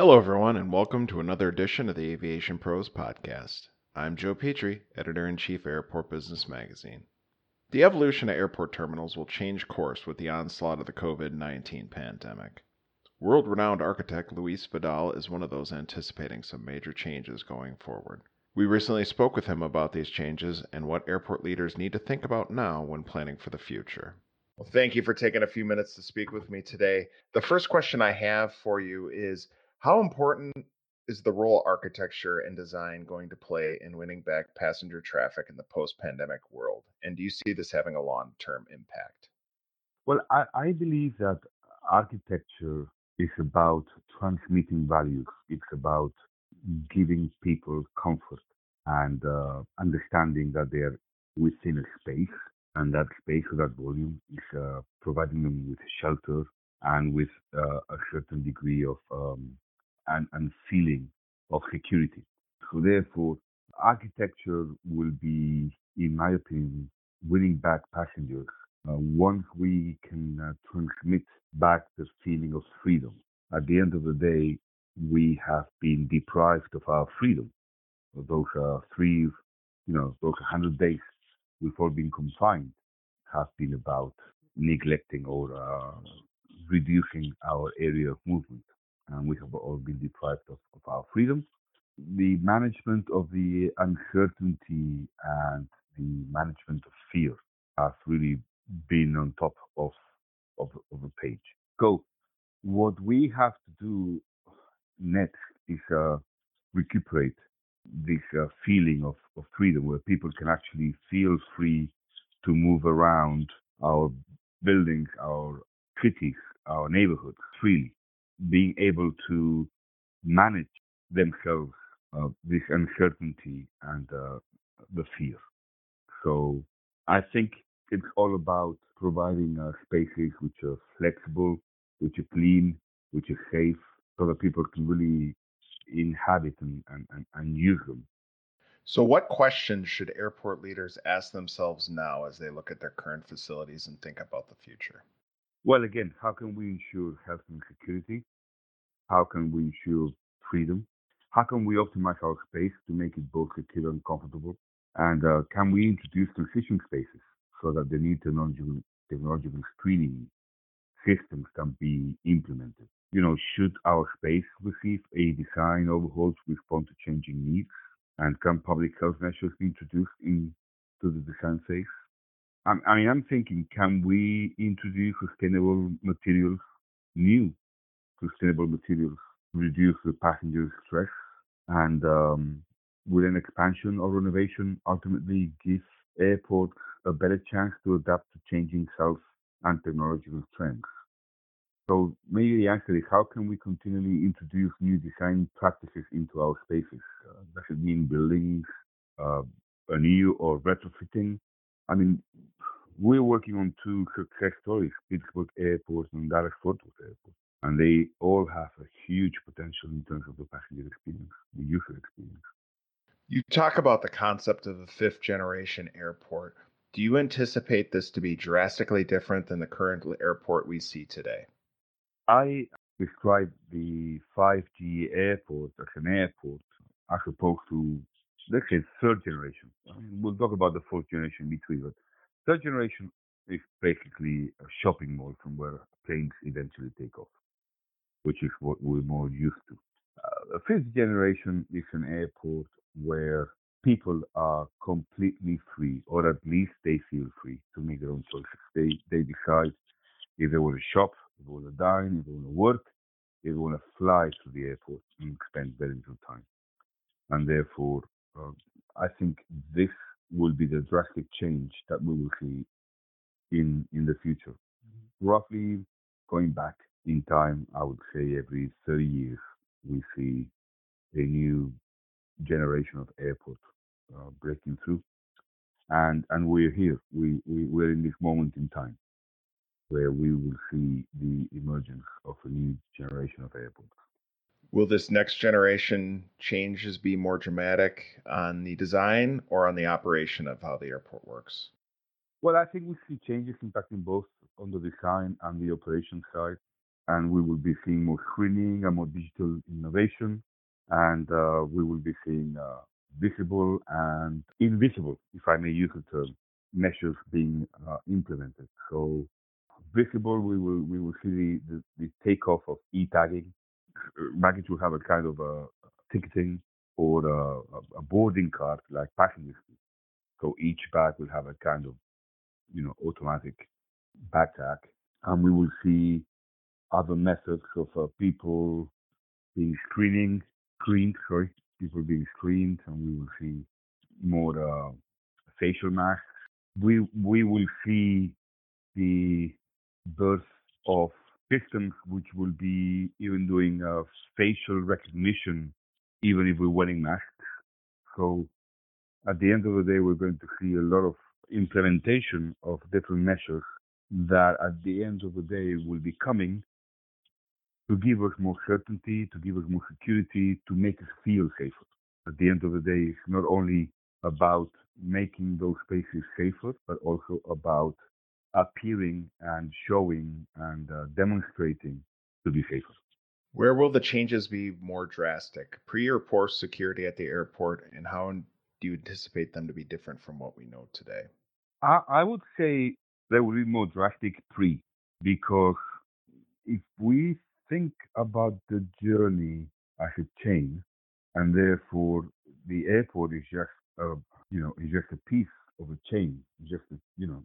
Hello, everyone, and welcome to another edition of the Aviation Pros podcast. I'm Joe Petrie, editor in chief, Airport Business Magazine. The evolution of airport terminals will change course with the onslaught of the COVID 19 pandemic. World renowned architect Luis Vidal is one of those anticipating some major changes going forward. We recently spoke with him about these changes and what airport leaders need to think about now when planning for the future. Well, thank you for taking a few minutes to speak with me today. The first question I have for you is How important is the role architecture and design going to play in winning back passenger traffic in the post pandemic world? And do you see this having a long term impact? Well, I, I, believe that architecture is about transmitting values, it's about giving people comfort and uh, understanding that they're within a space and that space or that volume is uh, providing them with shelter and with uh, a certain degree of um, and, and feeling of security. So therefore, architecture will be, in my opinion, winning back passengers uh, once we can uh, transmit back the feeling of freedom. At the end of the day, we have been deprived of our freedom. Those uh, three, you know, those 100 days we've all been confined have been about neglecting or uh, reducing our area of movement and we have all been deprived of, of our freedom. The management of the uncertainty and the management of fear has really been on top of, of, of the page. So, what we have to do next is uh, recuperate this uh, feeling of, of freedom where people can actually feel free to move around our buildings, our cities, our neighborhoods freely being able to manage themselves uh, this uncertainty and uh, the fear. So I think it's all about providing uh, spaces which are flexible, which are clean, which are safe, so that people can really inhabit and, and, and use them. So, what questions should airport leaders ask themselves now as they look at their current facilities and think about the future? Well, again, how can we ensure health and security? How can we ensure freedom? How can we optimize our space to make it both secure and comfortable? And uh, can we introduce transition spaces so that the new technological, technological screening systems can be implemented? You know, should our space receive a design overhaul to respond to changing needs? And can public health measures be introduced into the design phase? I mean, I'm thinking, can we introduce sustainable materials, new sustainable materials, reduce the passenger stress, and um, with an expansion or renovation, ultimately give airports a better chance to adapt to changing health and technological trends. So maybe the answer is how can we continually introduce new design practices into our spaces? Uh, does it mean buildings, uh, a new or retrofitting? I mean, we're working on two success stories, Pittsburgh Airport and Dallas Fort Worth Airport. And they all have a huge potential in terms of the passenger experience, the user experience. You talk about the concept of a fifth generation airport. Do you anticipate this to be drastically different than the current airport we see today? I describe the 5G airport as an airport as opposed to, let's say, third generation. We'll talk about the fourth generation between, but Third generation is basically a shopping mall from where planes eventually take off, which is what we're more used to. Uh, fifth generation is an airport where people are completely free, or at least they feel free to make their own choices. They they decide if they want to shop, if they want to dine, if they want to work, if they want to fly to the airport and spend very little time. And therefore, uh, I think this will be the drastic change that we will see in in the future. Mm-hmm. Roughly going back in time, I would say every 30 years, we see a new generation of airport uh, breaking through. And, and we're here. We, we, we're in this moment in time where we will see the emergence of a new generation of airports. Will this next generation changes be more dramatic on the design or on the operation of how the airport works? Well, I think we see changes impacting both on the design and the operation side. And we will be seeing more screening and more digital innovation. And uh, we will be seeing uh, visible and invisible, if I may use the term, measures being uh, implemented. So visible, we will we will see the, the, the takeoff of e-tagging. Baggage will have a kind of a ticketing or a, a boarding card like passengers. So each bag will have a kind of you know automatic bag tag, and we will see other methods of uh, people being screening screened. Sorry, people being screened, and we will see more uh, facial masks. We we will see the birth of systems which will be even doing uh, facial recognition, even if we're wearing masks. So at the end of the day, we're going to see a lot of implementation of different measures that at the end of the day will be coming to give us more certainty, to give us more security, to make us feel safer. At the end of the day, it's not only about making those spaces safer, but also about appearing and showing and uh, demonstrating to be safer. Where will the changes be more drastic? Pre or post security at the airport, and how do you anticipate them to be different from what we know today? I, I would say they will be more drastic pre, because if we think about the journey as a chain, and therefore the airport is just a, you know, is just a piece of a chain, just a, you know,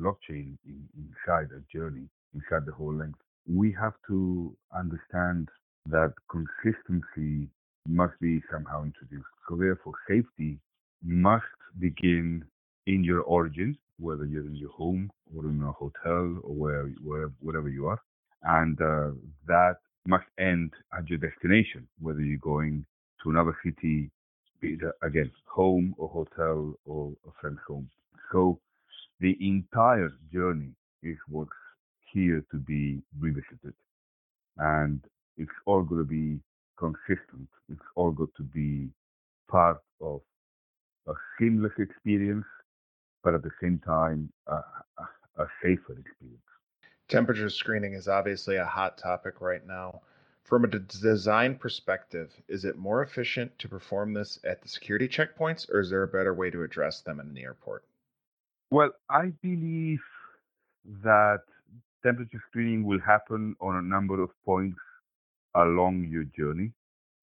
blockchain in, inside a journey, inside the whole length. We have to understand that consistency must be somehow introduced. So therefore, safety must begin in your origins, whether you're in your home or in a hotel or where, where wherever you are, and uh, that must end at your destination, whether you're going to another city, be it again home or hotel or a friend's home. So the entire journey is what's here to be revisited. And it's all going to be consistent. It's all going to be part of a seamless experience, but at the same time, a, a safer experience. Temperature screening is obviously a hot topic right now. From a design perspective, is it more efficient to perform this at the security checkpoints, or is there a better way to address them in the airport? Well, I believe that temperature screening will happen on a number of points along your journey.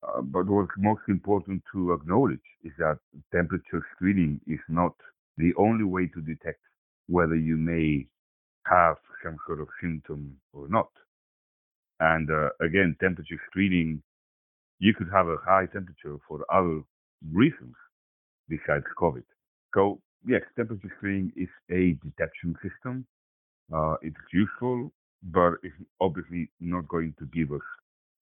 Uh, but what's most important to acknowledge is that temperature screening is not the only way to detect whether you may have some sort of symptom or not. And uh, again, temperature screening, you could have a high temperature for other reasons besides COVID. So yes, temperature screening is a detection system. Uh, it's useful, but it's obviously not going to give us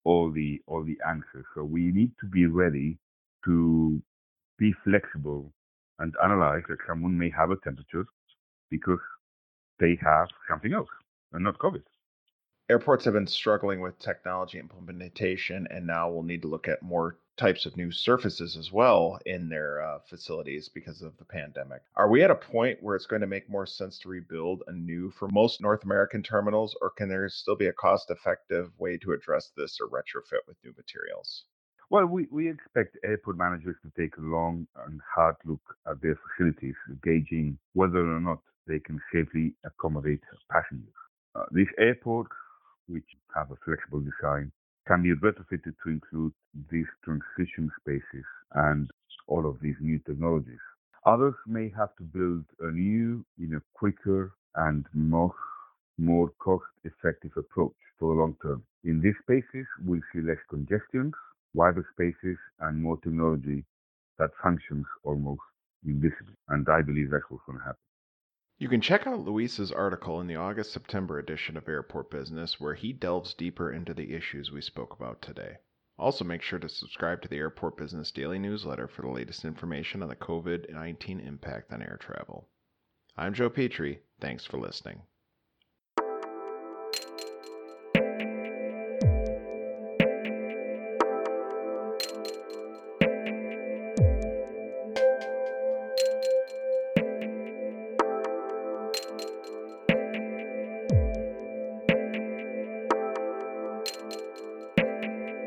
all the all the answers. So we need to be ready to be flexible and analyze that someone may have a temperature because they have something else and not COVID. Airports have been struggling with technology implementation, and now we'll need to look at more types of new surfaces as well in their uh, facilities because of the pandemic. Are we at a point where it's going to make more sense to rebuild anew for most North American terminals, or can there still be a cost effective way to address this or retrofit with new materials? Well, we, we expect airport managers to take a long and hard look at their facilities, gauging whether or not they can safely accommodate passengers. Uh, these airports which have a flexible design, can be retrofitted to include these transition spaces and all of these new technologies. Others may have to build a new, in a quicker and more, more cost-effective approach for the long term. In these spaces, we'll see less congestion, wider spaces, and more technology that functions almost invisibly. And I believe that's what's going to happen. You can check out Luis's article in the August September edition of Airport Business, where he delves deeper into the issues we spoke about today. Also, make sure to subscribe to the Airport Business Daily newsletter for the latest information on the COVID 19 impact on air travel. I'm Joe Petrie. Thanks for listening.